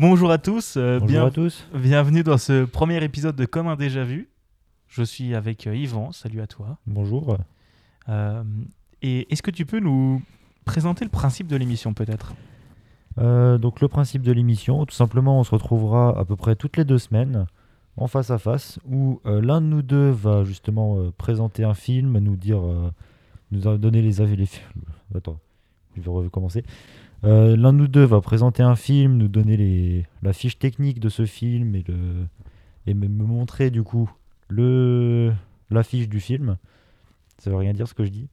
bonjour à tous. euh, Bonjour bien- à tous. Bienvenue dans ce premier épisode de Comme un déjà vu. Je suis avec euh, Yvan. Salut à toi. Bonjour. Euh, et est-ce que tu peux nous présenter le principe de l'émission peut-être? Euh, donc le principe de l'émission, tout simplement, on se retrouvera à peu près toutes les deux semaines en face à face, où l'un de nous deux va justement présenter un film, nous dire, nous donner les avis. Les Attends, je vais recommencer. Euh, l'un de nous deux va présenter un film, nous donner les, la fiche technique de ce film et, le, et me, montrer du coup le, la fiche du film. Ça veut rien dire ce que je dis.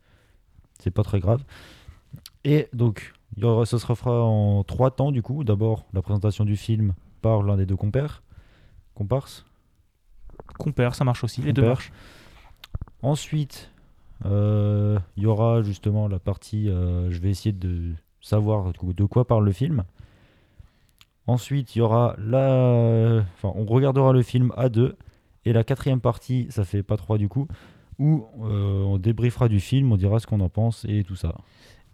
C'est pas très grave. Et donc, il y aura, ce sera fera en trois temps du coup. D'abord, la présentation du film par l'un des deux compères. Comparses. Compère, ça marche aussi. Les deux marchent. Ensuite, euh, il y aura justement la partie. euh, je vais essayer de savoir de quoi parle le film. Ensuite, il y aura la. Enfin, on regardera le film à deux. Et la quatrième partie, ça fait pas trois du coup, où euh, on débriefera du film, on dira ce qu'on en pense et tout ça.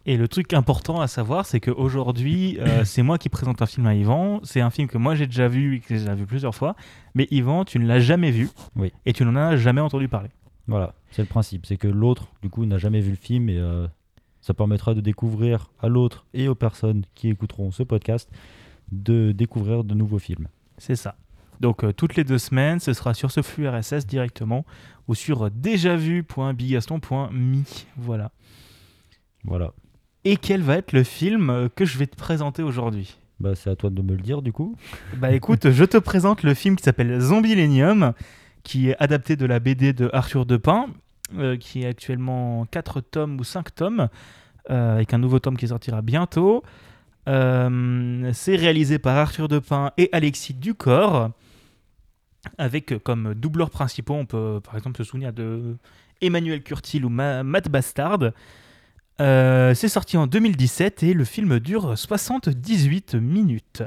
Et le truc important à savoir, c'est qu'aujourd'hui, euh, c'est moi qui présente un film à Yvan. C'est un film que moi j'ai déjà vu et que j'ai déjà vu plusieurs fois. Mais Yvan, tu ne l'as jamais vu. Oui. Et tu n'en as jamais entendu parler. Voilà, c'est le principe. C'est que l'autre, du coup, n'a jamais vu le film et euh, ça permettra de découvrir à l'autre et aux personnes qui écouteront ce podcast de découvrir de nouveaux films. C'est ça. Donc euh, toutes les deux semaines, ce sera sur ce flux RSS directement ou sur déjavu.bigaston.me. Voilà. Voilà. Et quel va être le film euh, que je vais te présenter aujourd'hui? Bah, c'est à toi de me le dire, du coup. Bah écoute, je te présente le film qui s'appelle Zombielenium, qui est adapté de la BD de Arthur Depin, euh, qui est actuellement en 4 tomes ou 5 tomes, euh, avec un nouveau tome qui sortira bientôt. Euh, c'est réalisé par Arthur Depin et Alexis Ducor, avec comme doubleurs principaux, on peut par exemple se souvenir de Emmanuel Curtil ou Ma- Matt Bastard. C'est sorti en 2017 et le film dure 78 minutes.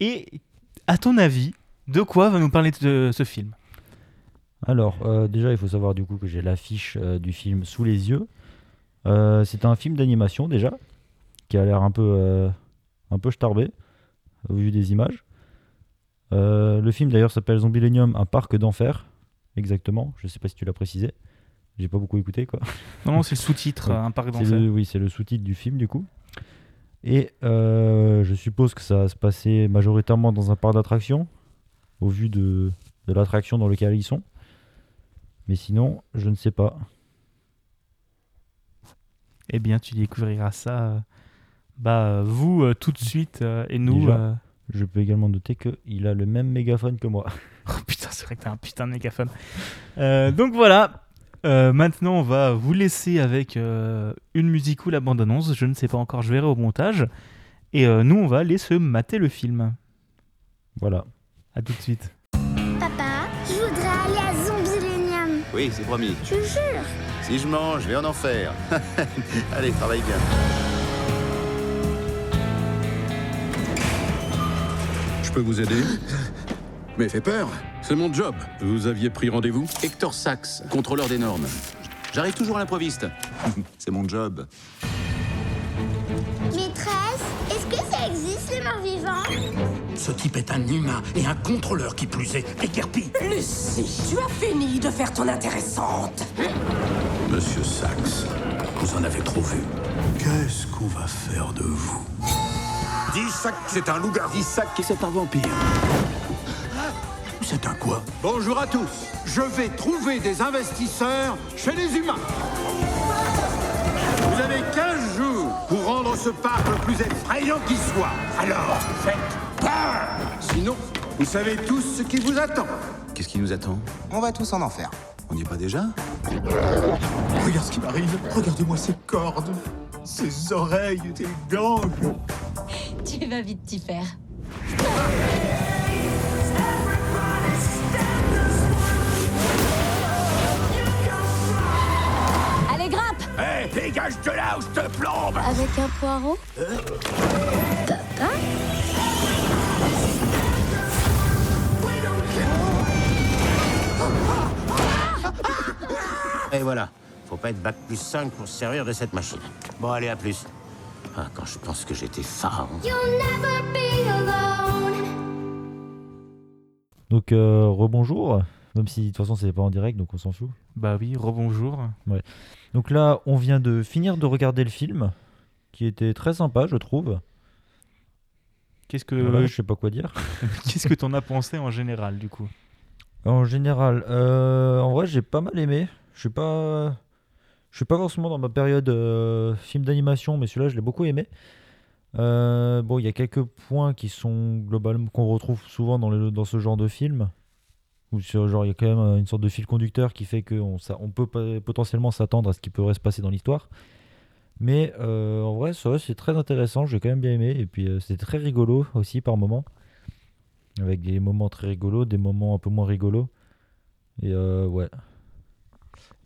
Et à ton avis, de quoi va nous parler ce film? Alors, euh, déjà, il faut savoir, du coup, que j'ai l'affiche euh, du film sous les yeux. Euh, c'est un film d'animation, déjà, qui a l'air un peu, un peu starbé, au vu des images. Le film, d'ailleurs, s'appelle Zombielenium, un parc d'enfer. Exactement. Je sais pas si tu l'as précisé. J'ai pas beaucoup écouté, quoi. Non, non, c'est le sous-titre, Ouais. un parc d'enfer. oui, c'est le sous-titre du film du coup. Et je suppose que ça va se passer majoritairement dans un parc d'attractions, au vu de, de l'attraction dans laquelle ils sont. Mais sinon, je ne sais pas. Eh bien, tu découvriras ça, euh, bah, vous, euh, tout de suite, euh, et nous... Déjà. Je peux également noter qu'il a le même mégaphone que moi. Oh putain, c'est vrai que t'as un putain de mégaphone. Donc voilà. Euh, maintenant, on va vous laisser avec euh, une musique ou la bande-annonce. Je ne sais pas encore, je verrai au montage. Et euh, nous, on va aller se mater le film. Voilà. À tout de suite. Oui, c'est promis. Je jure. Si je mange, je vais en enfer. Allez, travaille bien. Je peux vous aider Mais fait peur, c'est mon job. Vous aviez pris rendez-vous Hector Sachs, contrôleur des normes. J'arrive toujours à l'improviste. c'est mon job. Maîtresse, est-ce que ça existe les morts vivants? Ce type est un humain et un contrôleur qui plus est. Écarpie Lucie, tu as fini de faire ton intéressante. Monsieur Sachs, vous en avez trop vu. Qu'est-ce qu'on va faire de vous? Dis Sachs, c'est un loup-garou. Dis ça que c'est un vampire. C'est un quoi? Bonjour à tous. Je vais trouver des investisseurs chez les humains. Vous avez 15 jours pour rendre ce parc le plus effrayant qui soit. Alors, faites Sinon, vous savez tous ce qui vous attend. Qu'est-ce qui nous attend? On va tous en enfer. On n'y est pas déjà? Regarde ce qui m'arrive. Regardez-moi ces cordes, ces oreilles, ces gangs. Tu vas vite t'y faire. Allez, grimpe Hé, dégage de là ou je te plombe Avec un poireau Papa Et voilà. Faut pas être bac plus 5 pour se servir de cette machine. Bon, allez, à plus. Ah, quand je pense que j'étais pharaon. Alone Donc, euh, rebonjour. Même si de toute façon, c'est pas en direct, donc on s'en fout. Bah oui, rebonjour. Donc là, on vient de finir de regarder le film, qui était très sympa, je trouve. Qu'est-ce que Voilà, je sais pas quoi dire. qu'est-ce que t'en as pensé en général du coup? En général, euh, en vrai, j'ai pas mal aimé. Je suis pas, je suis pas forcément dans ma période euh, film d'animation, mais celui-là, je l'ai beaucoup aimé. Euh, bon, il y a quelques points qui sont globalement qu'on retrouve souvent dans, ce genre de film. Où genre il y a quand même euh, une sorte de fil conducteur qui fait qu'on peut potentiellement s'attendre à ce qui pourrait se passer dans l'histoire. Mais en vrai, c'est très intéressant. J'ai quand même bien aimé. Et puis c'était très rigolo aussi par moments. Avec des moments très rigolos, des moments un peu moins rigolos. Et ouais.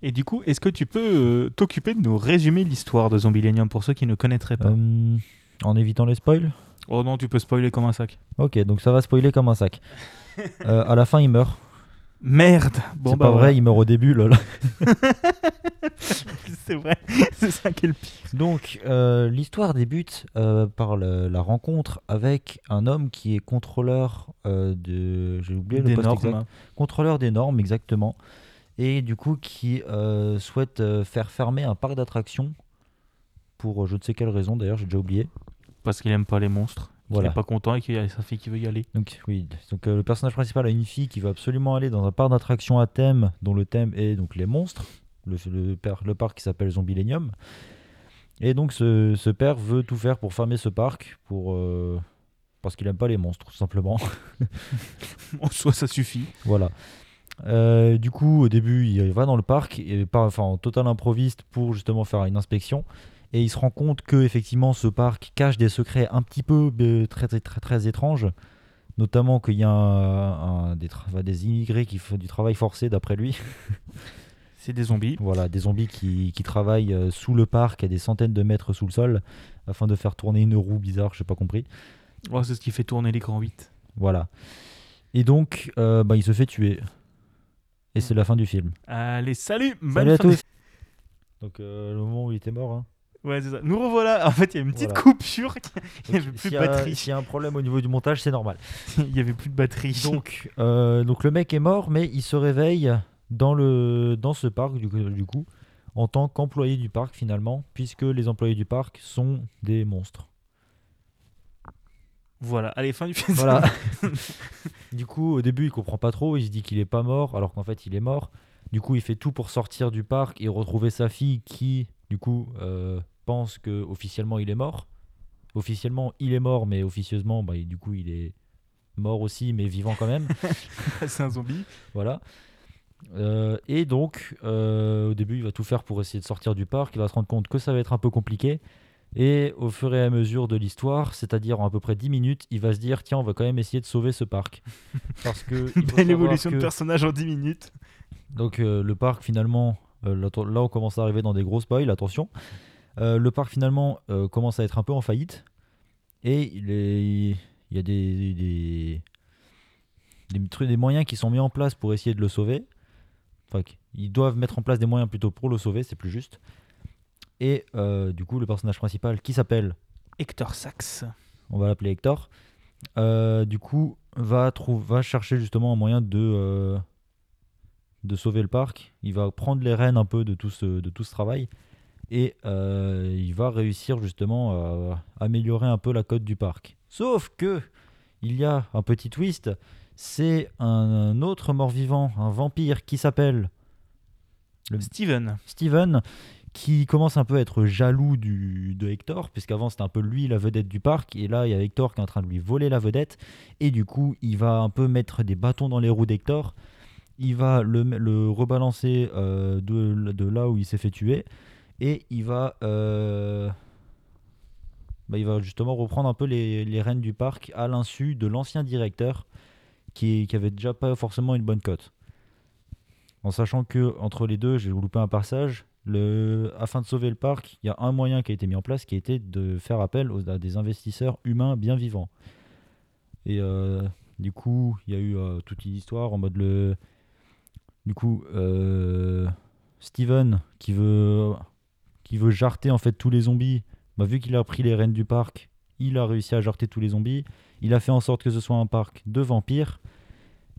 Et du coup, est-ce que tu peux euh, t'occuper de nous résumer l'histoire de Zombilenium pour ceux qui ne connaîtraient pas Euh, en évitant les spoils Oh non, tu peux spoiler comme un sac. Ok, donc ça va spoiler comme un sac. Euh, à la fin, il meurt. Merde Bon c'est bah pas voilà. vrai, il meurt au début, lol. C'est vrai, c'est ça qui est le pire. Donc, euh, l'histoire débute par le- la rencontre avec un homme qui est contrôleur de. J'ai oublié le Des poste normes. exact. Contrôleur des normes, exactement. Et du coup, qui euh, souhaite euh, faire fermer un parc d'attractions. Pour euh, je ne sais quelle raison, d'ailleurs, j'ai déjà oublié. Parce qu'il aime pas les monstres. Voilà. Il est pas content et qu'il y a sa fille qui veut y aller. Donc oui, donc euh, le personnage principal a une fille qui veut absolument aller dans un parc d'attractions à thème dont le thème est donc les monstres, le, le, per- le parc qui s'appelle Zombilenium. Et donc ce, ce père veut tout faire pour fermer ce parc pour euh, parce qu'il aime pas les monstres tout simplement. En soi, ça suffit. voilà. Euh, du coup, au début, il va dans le parc et pas, enfin, en total improviste pour justement faire une inspection. Et il se rend compte que effectivement, ce parc cache des secrets un petit peu euh, très très très, très étranges. Notamment qu'il y a un- un- des, immigrés qui font du travail forcé d'après lui. C'est des zombies. Voilà, des zombies qui, qui travaillent euh, sous le parc à des centaines de mètres sous le sol afin de faire tourner une roue bizarre, je n'ai pas compris. Oh, c'est ce qui fait tourner l'écran 8. Voilà. Et donc, euh, bah, il se fait tuer. Et c'est la fin du film. Allez, salut bonne Salut à fin de- tous. Donc euh, le moment où il était mort. Hein. Ouais, c'est ça. Nous revoilà. En fait, il y a une petite Voilà. coupure. Il y avait Donc, plus s'il de y a- batterie. S'il y a un problème au niveau du montage, c'est normal. Il y avait plus de batterie. Donc, euh, donc le mec est mort, mais il se réveille dans, le, dans ce parc du, coup- du coup, en tant qu'employé du parc finalement, puisque les employés du parc sont des monstres. Voilà. Allez, fin du film. Voilà. Du coup, au début, il comprend pas trop, il se dit qu'il est pas mort, alors qu'en fait, il est mort. Du coup, il fait tout pour sortir du parc et retrouver sa fille qui, du coup, euh, pense que officiellement il est mort. Officiellement, il est mort, mais officieusement, bah, du coup, il est mort aussi, mais vivant quand même. c'est un zombie. Voilà. Euh, et donc, euh, au début, il va tout faire pour essayer de sortir du parc. Il va se rendre compte que ça va être un peu compliqué. Et au fur et à mesure de l'histoire, c'est-à-dire en à peu près 10 minutes, il va se dire tiens, on va quand même essayer de sauver ce parc. Parce que. Belle évolution de que- personnage en 10 minutes. donc euh, le parc finalement, euh, là, là, on commence à arriver dans des gros spoils, attention. Euh, le parc finalement commence à être un peu en faillite et il, est- il y a des, des, des trucs- des moyens qui sont mis en place pour essayer de le sauver. Enfin, ils doivent mettre en place des moyens plutôt pour le sauver, c'est plus juste. Et euh, du coup, le personnage principal qui s'appelle Hector Sachs. on va l'appeler Hector, euh, du coup, va, va chercher justement un moyen de, euh, de sauver le parc. Il va prendre les rênes un peu de tout ce, de tout ce travail et il va réussir justement à améliorer un peu la cote du parc. Sauf que il y a un petit twist, c'est un autre mort-vivant, un vampire qui s'appelle le Steven. Steven qui commence un peu à être jaloux du, de Hector, puisqu'avant c'était un peu lui la vedette du parc, et là il y a Hector qui est en train de lui voler la vedette, et du coup il va un peu mettre des bâtons dans les roues d'Hector, il va le, rebalancer euh, de, là où il s'est fait tuer, et il va, euh, bah, il va justement reprendre un peu les, les rênes du parc à l'insu de l'ancien directeur, qui, qui avait déjà pas forcément une bonne cote. En sachant que entre les deux, j'ai loupé un passage. Afin de sauver le parc, il y a un moyen qui a été mis en place qui été de faire appel à des investisseurs humains bien vivants. Et euh, du coup, il y a eu euh, toute une histoire en mode le. Du coup, euh, Steven qui veut qui veut jarter en fait tous les zombies. Bah, vu qu'il a pris les rênes du parc, il a réussi à jarter tous les zombies. Il a fait en sorte que ce soit un parc de vampires.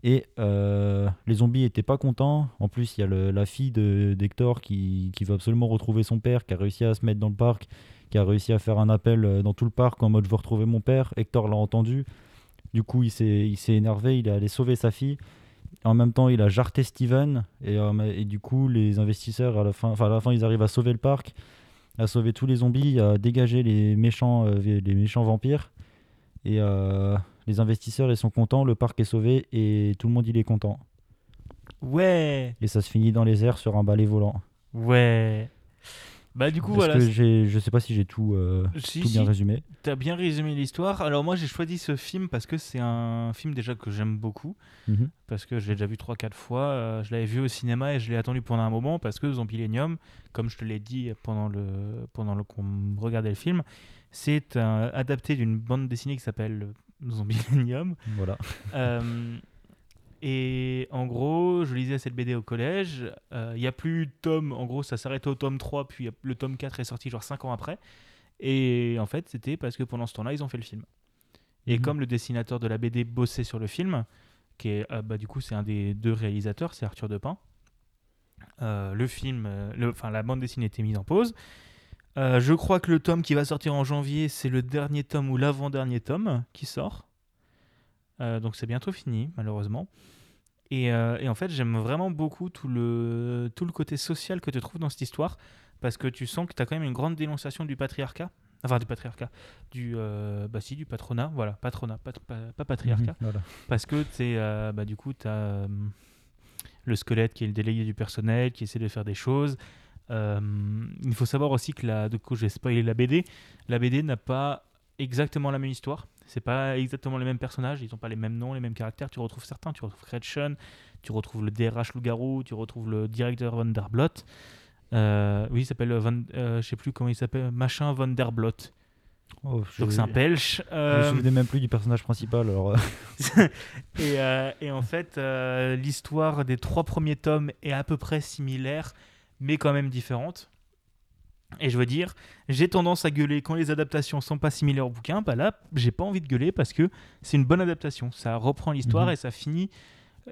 Et euh, les zombies étaient pas contents. En plus, il y a la fille d'Hector qui, qui veut absolument retrouver son père, qui a réussi à se mettre dans le parc, qui a réussi à faire un appel euh, dans tout le parc en mode je veux retrouver mon père. Hector l'a entendu. Du coup, il s'est énervé, il est allé sauver sa fille. En même temps, il a jarté Steven. Et, euh, du coup, les investisseurs, à la fin, à la fin, ils arrivent à sauver le parc, à sauver tous les zombies, à dégager les méchants, les méchants vampires. Et les investisseurs, ils sont contents, le parc est sauvé et tout le monde, il est content. Ouais, Et ça se finit dans les airs sur un balai volant. ouais. Bah du coup Parce voilà, que j'ai, je sais pas si j'ai tout, euh, Si, tout bien si. résumé. T'as bien résumé l'histoire. Alors moi j'ai choisi ce film parce que c'est un film déjà que j'aime beaucoup. Mhm. Parce que je l'ai déjà vu 3-4 fois. Euh, je l'avais vu au cinéma et je l'ai attendu pendant un moment parce que Zombillenium, comme je te l'ai dit pendant le pendant le qu'on regardait le film, c'est un- adapté d'une bande dessinée qui s'appelle Zombillenium. Voilà. Euh, et en gros, je lisais cette BD au collège. Euh, Il y n'y a plus de tome. En gros, ça s'arrêtait au tome 3, puis le tome 4 est sorti genre 5 ans après. Et en fait, c'était parce que pendant ce temps-là, ils ont fait le film. Et Mhm. comme le dessinateur de la BD bossait sur le film, qui est, euh, bah, du coup, c'est un des deux réalisateurs, c'est Arthur Depin. Euh, le film, euh, enfin la bande dessinée était mise en pause. Euh, je crois que le tome qui va sortir en janvier, c'est le dernier tome ou l'avant-dernier tome qui sort. Euh, donc c'est bientôt fini, malheureusement. Et, euh, et en fait, j'aime vraiment beaucoup tout le, tout le côté social que tu trouves dans cette histoire, parce que tu sens que tu as quand même une grande dénonciation du patriarcat. Enfin, du patriarcat. Du, bah si, du patronat. Voilà, patronat, pat- pas, pas patriarcat. Mhm, voilà. Parce que euh, bah, du coup, tu as le squelette qui est le délégué du personnel, qui essaie de faire des choses. Euh, il faut savoir aussi que, la, du coup, j'ai spoilé la BD. La BD n'a pas exactement la même histoire. C'est pas exactement les mêmes personnages. Ils n'ont pas les mêmes noms, les mêmes caractères. Tu retrouves certains. Tu retrouves Gretchen, tu retrouves le DRH loup-garou, tu retrouves le directeur Van der Blot. Euh, oui, il s'appelle Van, euh, je sais plus comment il s'appelle, machin Van der Blot. Oh, je- Donc c'est un Belge. Je me Euh, souvenais même plus du personnage principal. Alors, euh, et, euh, et en fait, euh, l'histoire des trois premiers tomes est à peu près similaire, mais quand même différente. Et je veux dire, j'ai tendance à gueuler quand les adaptations sont pas similaires au bouquin. Bah là, j'ai pas envie de gueuler parce que c'est une bonne adaptation. Ça reprend l'histoire Mhm. et ça finit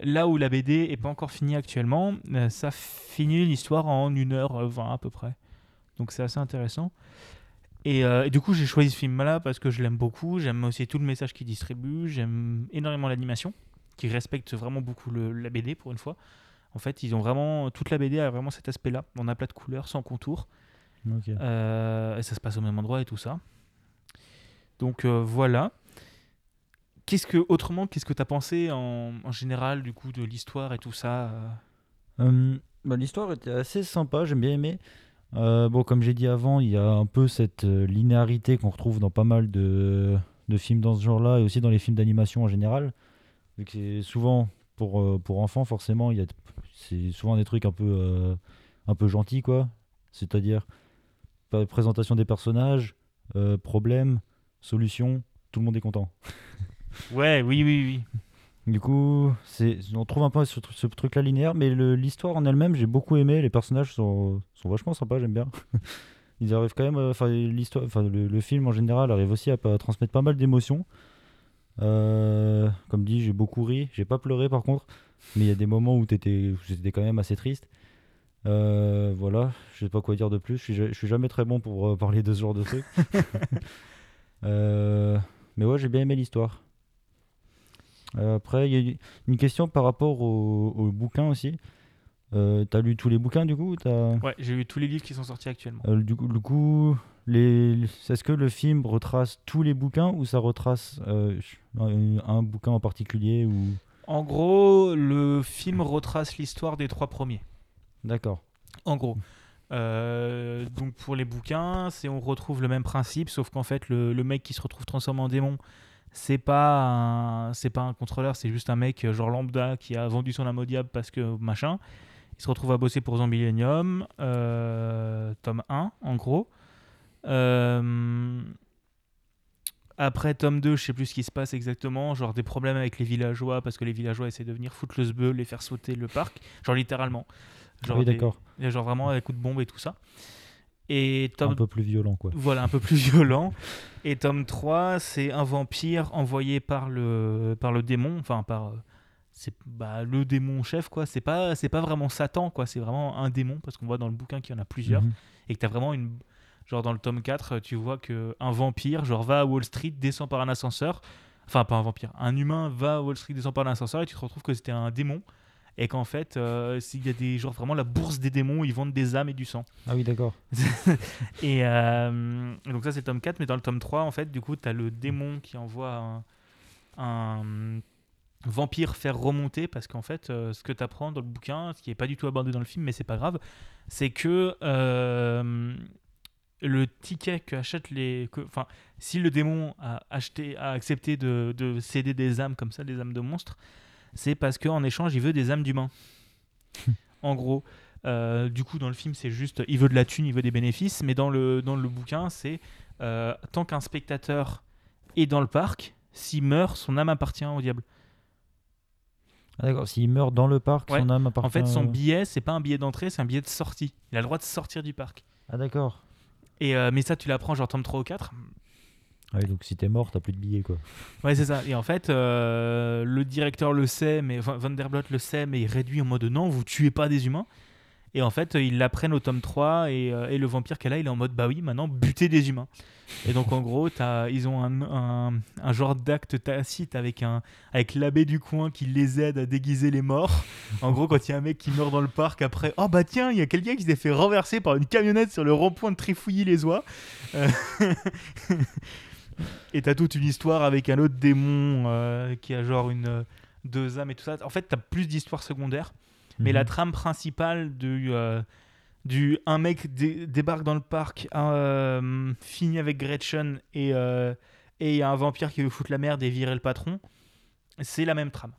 là où la BD est pas encore finie actuellement. euh, ça finit l'histoire en 1h20 à peu près. Donc c'est assez intéressant. Et, euh, et du coup, j'ai choisi ce film-là parce que je l'aime beaucoup. J'aime aussi tout le message qu'il distribue. J'aime énormément l'animation, qui respecte vraiment beaucoup le- la BD pour une fois. En fait, ils ont vraiment toute la BD a vraiment cet aspect-là. On a plein de couleurs, sans contour. Euh, et ça se passe au même endroit et tout ça. Donc euh, voilà. Qu'est-ce que autrement, qu'est-ce que tu as pensé en, en général du coup de l'histoire et tout ça euh? Bah, L'histoire était assez sympa, j'ai bien aimé. Bon, comme j'ai dit avant, il y a un peu cette linéarité qu'on retrouve dans pas mal de, de films dans ce genre-là et aussi dans les films d'animation en général. Vu que c'est souvent pour, pour enfants, forcément, il y a c'est souvent des trucs un peu, euh, un peu gentils, quoi. C'est-à-dire présentation des personnages, euh, problème, solution, tout le monde est content. Ouais, oui, oui, oui. Du coup, c'est, on trouve un peu ce, ce truc-là linéaire, mais le- l'histoire en elle-même, j'ai beaucoup aimé. Les personnages sont, sont vachement sympas, j'aime bien. Ils arrivent quand même, euh, enfin l'histoire, enfin le, le film en général arrive aussi à, transmettre pas mal d'émotions. Euh, comme dit, j'ai beaucoup ri, j'ai pas pleuré par contre, mais il y a des moments où j'étais quand même assez triste. Euh, voilà, je sais pas quoi dire de plus. Je suis, je suis jamais très bon pour euh, parler de ce genre de trucs. Euh, mais ouais, j'ai bien aimé l'histoire. Euh, après, il y a une question par rapport au, au bouquin aussi. Euh, T'as lu tous les bouquins du coup T'as- Ouais, j'ai lu tous les livres qui sont sortis actuellement. Euh, du coup, du coup, les, est-ce que le film retrace tous les bouquins ou ça retrace euh, un, bouquin en particulier ou... En gros, le film retrace l'histoire des trois premiers. D'accord. En gros. Euh, donc pour les bouquins, c'est on retrouve le même principe, sauf qu'en fait le, le mec qui se retrouve transformé en démon, c'est pas un, c'est pas un contrôleur, c'est juste un mec euh, genre lambda qui a vendu son âme au diable parce que machin. Il se retrouve à bosser pour euh, tome 1 en gros. Euh, après tome 2, je sais plus ce qui se passe exactement, genre des problèmes avec les villageois parce que les villageois essaient de venir foutre le sbeul et faire sauter le parc, genre littéralement. Genre oui, des- d'accord. genre vraiment avec coup de bombe et tout ça. Et tome, Un peu plus violent quoi. voilà, un peu plus violent. Et tome 3, c'est un vampire envoyé par le, par le démon, enfin par, euh, c'est bah, le démon chef quoi c'est pas c'est pas vraiment Satan quoi c'est vraiment un démon parce qu'on voit dans le bouquin qu'il y en a plusieurs Mhm. et que tu as vraiment une genre dans le tome 4 tu vois que un vampire genre va à Wall Street descend par un ascenseur. Enfin pas un vampire un humain va à Wall Street descend par un ascenseur et tu te retrouves que c'était un démon. Et qu'en fait euh, s'il y a des genre vraiment la bourse des démons ils vendent des âmes et du sang. Ah oui, d'accord. et euh, donc ça c'est le tome 4, mais dans le tome 3, en fait, du coup, tu as le démon qui envoie un, un vampire faire remonter, parce qu'en fait, euh, ce que tu apprends dans le bouquin, ce qui n'est pas du tout abordé dans le film, mais c'est pas grave, c'est que euh, le ticket que achètent les... Enfin, si le démon a, acheté, a accepté de, de céder des âmes comme ça, des âmes de monstres, c'est parce qu'en échange, il veut des âmes d'humains. en gros. Euh, du coup, dans le film, c'est juste, il veut de la thune, il veut des bénéfices, mais dans le, dans le bouquin, c'est euh, tant qu'un spectateur est dans le parc, s'il meurt, son âme appartient au diable. Ah, d'accord. S'il meurt dans le parc, Ouais. son âme appartient. En fait, son billet, c'est pas un billet d'entrée, c'est un billet de sortie. Il a le droit de sortir du parc. Ah d'accord. Et, euh, mais ça, tu l'apprends genre tome 3 ou 4. Ah oui, donc si t'es mort, t'as plus de billets quoi. Ouais, c'est ça. Et en fait, euh, le directeur le sait, mais Van Van der Blot le sait, mais il réduit en mode non, vous tuez pas des humains. Et en fait, ils l'apprennent au tome 3 et, euh, et le vampire qu'elle a, il est en mode bah oui, maintenant buter des humains. Et donc en gros, ils ont un, genre d'acte tacite avec, l'abbé du coin qui les aide à déguiser les morts. En gros, quand il y a un mec qui meurt dans le parc après, oh bah tiens, il y a quelqu'un qui s'est fait renverser par une camionnette sur le rond-point de Trifouilly-les-Oies. Euh, et t'as toute une histoire avec un autre démon euh, qui a genre une deux âmes et tout ça. En fait, t'as plus d'histoires secondaires, mais Mhm. la trame principale du euh, du un mec dé- débarque dans le parc, euh, finit avec Gretchen et euh, et il y a un vampire qui veut foutre la merde et virer le patron. C'est la même trame,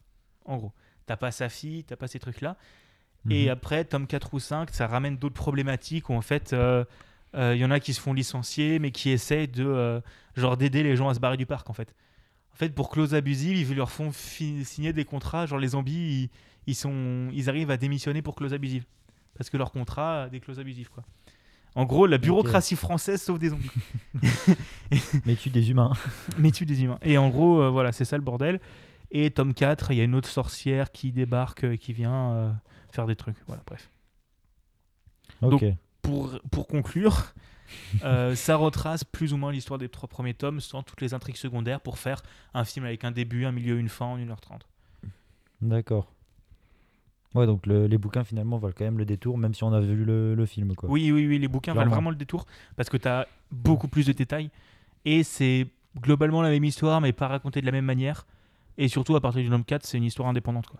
en gros. T'as pas sa fille, t'as pas ces trucs là. Et Mhm. après, tome 4 ou 5, ça ramène d'autres problématiques où en fait, euh, euh, il y en a qui se font licencier, mais qui essayent de euh, genre d'aider les gens à se barrer du parc en fait. En fait, pour clause abusive, ils leur font signer des contrats. Genre les zombies, ils, ils sont, ils arrivent à démissionner pour clause abusive parce que leur contrat a des clauses abusives quoi. En gros, la bureaucratie française sauve des zombies, Mais tue des humains. mais tue des humains. Et en gros, euh, voilà, c'est ça le bordel. Et tome 4, il y a une autre sorcière qui débarque, euh, qui vient euh, faire des trucs. Voilà, bref. Ok. Donc- pour, pour conclure, euh, ça retrace plus ou moins l'histoire des trois premiers tomes sans toutes les intrigues secondaires pour faire un film avec un début, un milieu, une fin en 1h30. D'accord. Ouais, donc le- les bouquins finalement valent quand même le détour, même si on a vu le, le film quoi. Oui, oui, oui, les bouquins valent vraiment le détour parce que tu as beaucoup plus de détails et c'est globalement la même histoire mais pas racontée de la même manière. Et surtout, à partir du tome 4, c'est une histoire indépendante. Quoi.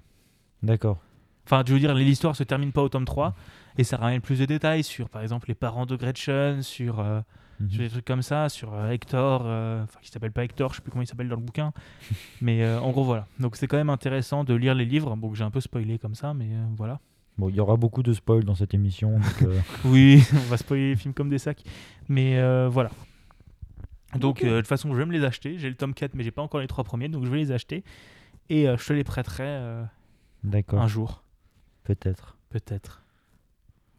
D'accord. Enfin, je veux dire, l'histoire se termine pas au tome 3 et ça ramène plus de détails sur, par exemple, les parents de Gretchen, sur, euh, Mhm. sur des trucs comme ça, sur euh, Hector, euh, enfin qui s'appelle pas Hector, je sais plus comment il s'appelle dans le bouquin, mais euh, en gros voilà. Donc c'est quand même intéressant de lire les livres, bon que j'ai un peu spoilé comme ça, mais euh, voilà. Bon, il y aura beaucoup de spoil dans cette émission. donc, euh, Oui, on va spoiler les films comme des sacs, mais euh, voilà. Donc euh, de toute façon je vais me les acheter, j'ai le tome 4 mais j'ai pas encore les trois premiers, donc je vais les acheter et euh, je te les prêterai euh, D'accord. un jour, Peut-être. peut-être.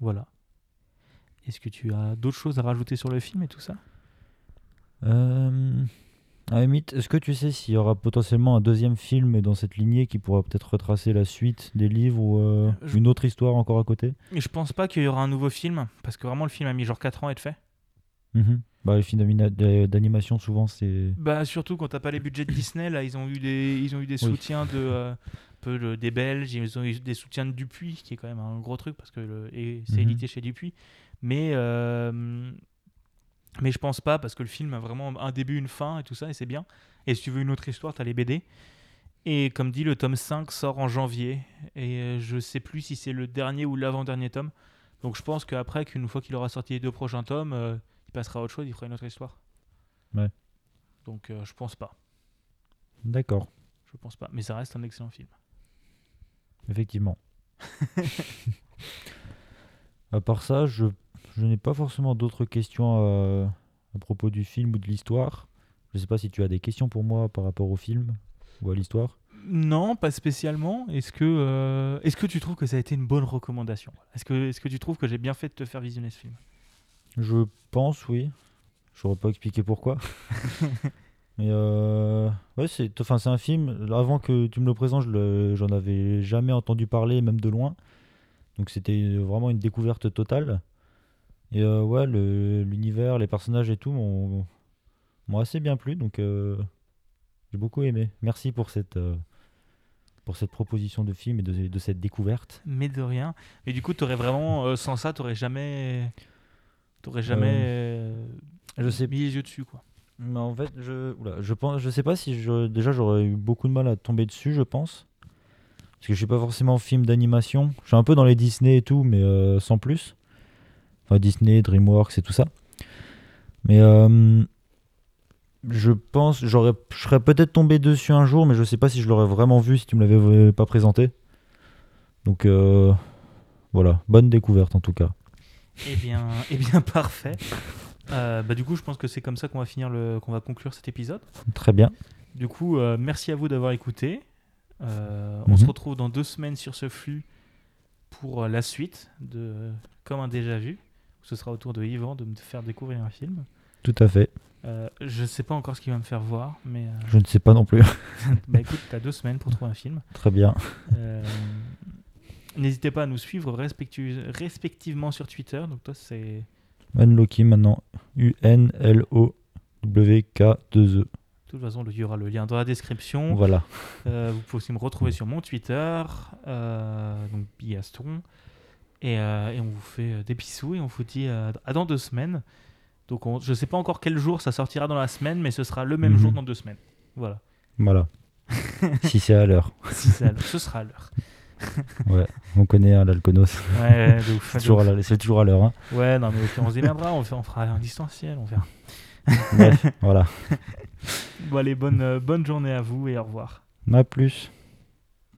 Voilà. Est-ce que tu as d'autres choses à rajouter sur le film et tout ça? Euh... À limite, est-ce que tu sais s'il y aura potentiellement un deuxième film dans cette lignée qui pourra peut-être retracer la suite des livres ou euh, Je- une autre histoire encore à côté? Je pense pas qu'il y aura un nouveau film, parce que vraiment le film a mis genre 4 ans à être fait. Mhm. Bah, Les films d'anima- d'a- d'animation, souvent, c'est. Bah surtout quand t'as pas les budgets de Disney, là ils ont eu des, ils ont eu des Oui. soutiens de, euh, peu le- des Belges, ils ont eu des soutiens de Dupuis, qui est quand même un gros truc parce que et c'est Mhm. édité chez Dupuis. Mais euh, mais je pense pas parce que le film a vraiment un début, une fin et tout ça et c'est bien. Et si tu veux une autre histoire, t'as les BD. Et comme dit, le tome 5 sort en janvier et euh, je sais plus si c'est le dernier ou l'avant-dernier tome. Donc je pense qu'après, qu'une fois qu'il aura sorti les deux prochains tomes, euh, il passera à autre chose, il fera une autre histoire. Ouais. Donc euh, je pense pas. D'accord, Je pense pas. Mais ça reste un excellent film. Effectivement. à part ça, je, je n'ai pas forcément d'autres questions à, à propos du film ou de l'histoire. Je sais pas si tu as des questions pour moi par rapport au film ou à l'histoire. Non, pas spécialement. Est-ce que, euh, est-ce que tu trouves que ça a été une bonne recommandation? Est-ce que, est-ce que tu trouves que j'ai bien fait de te faire visionner ce film? Je pense, oui. Je n'aurais pas expliqué pourquoi. Mais euh, ouais, c'est enfin, c'est un film. Avant que tu me le présentes, je j'en avais jamais entendu parler, même de loin. Donc c'était vraiment une découverte totale. Et euh, ouais, le- l'univers, les personnages et tout m'ont assez bien plu. Donc euh, j'ai beaucoup aimé. Merci pour cette, euh, pour cette proposition de film et de, de cette découverte. Mais de rien. Et du coup, vraiment, sans ça, t'aurais jamais. T'aurais jamais. Je sais mis les yeux dessus, quoi. Mais en fait, je, oula, je pense, je sais pas si déjà j'aurais eu beaucoup de mal à tomber dessus, je pense, parce que je suis pas forcément film d'animation. Je suis un peu dans les Disney et tout, mais euh, sans plus. Enfin Disney, DreamWorks et tout ça. Mais euh, je pense, j'aurais, je serais peut-être tombé dessus un jour, mais je sais pas si je l'aurais vraiment vu si tu me l'avais pas présenté. Donc euh, voilà, bonne découverte en tout cas. Eh bien, eh bien parfait. Euh, bah, du coup, je pense que c'est comme ça qu'on va finir le, qu'on va conclure cet épisode. Très bien. Du coup, euh, merci à vous d'avoir écouté. Euh, On Mhm. se retrouve dans deux semaines sur ce flux pour la suite de Comme un déjà vu. Ce sera au tour de Yvan de me faire découvrir un film. Tout à fait. Je sais pas encore ce qu'il va me faire voir, mais Je ne sais pas non plus. bah écoute, t'as deux semaines pour trouver un film. Très bien. N'hésitez pas à nous suivre respectu- respectivement sur Twitter. Donc toi, c'est Unlocky maintenant. U-N-L-O-W-K-2-E. de toute façon, il y aura le lien dans la description. Voilà. Euh, vous pouvez aussi me retrouver sur mon Twitter, euh, donc Bigaston. Et, euh, et on vous fait des bisous et on vous dit à dans deux semaines. Donc on- je sais pas encore quel jour ça sortira dans la semaine, mais ce sera le même Mhm. jour dans deux semaines. Voilà. Voilà. si c'est à l'heure. Si c'est à l'heure, ce sera à l'heure. Ouais. On connaît hein, l'Alconos. Ouais, ouais, de ouf, c'est toujours, à ouf. la- c'est toujours à l'heure. Hein. Ouais, non, mais ok, on se démerdera, on, fait, on fera un distanciel, on verra. Bref, voilà. Bon, allez, bonne, euh, bonne journée à vous et au revoir. À plus.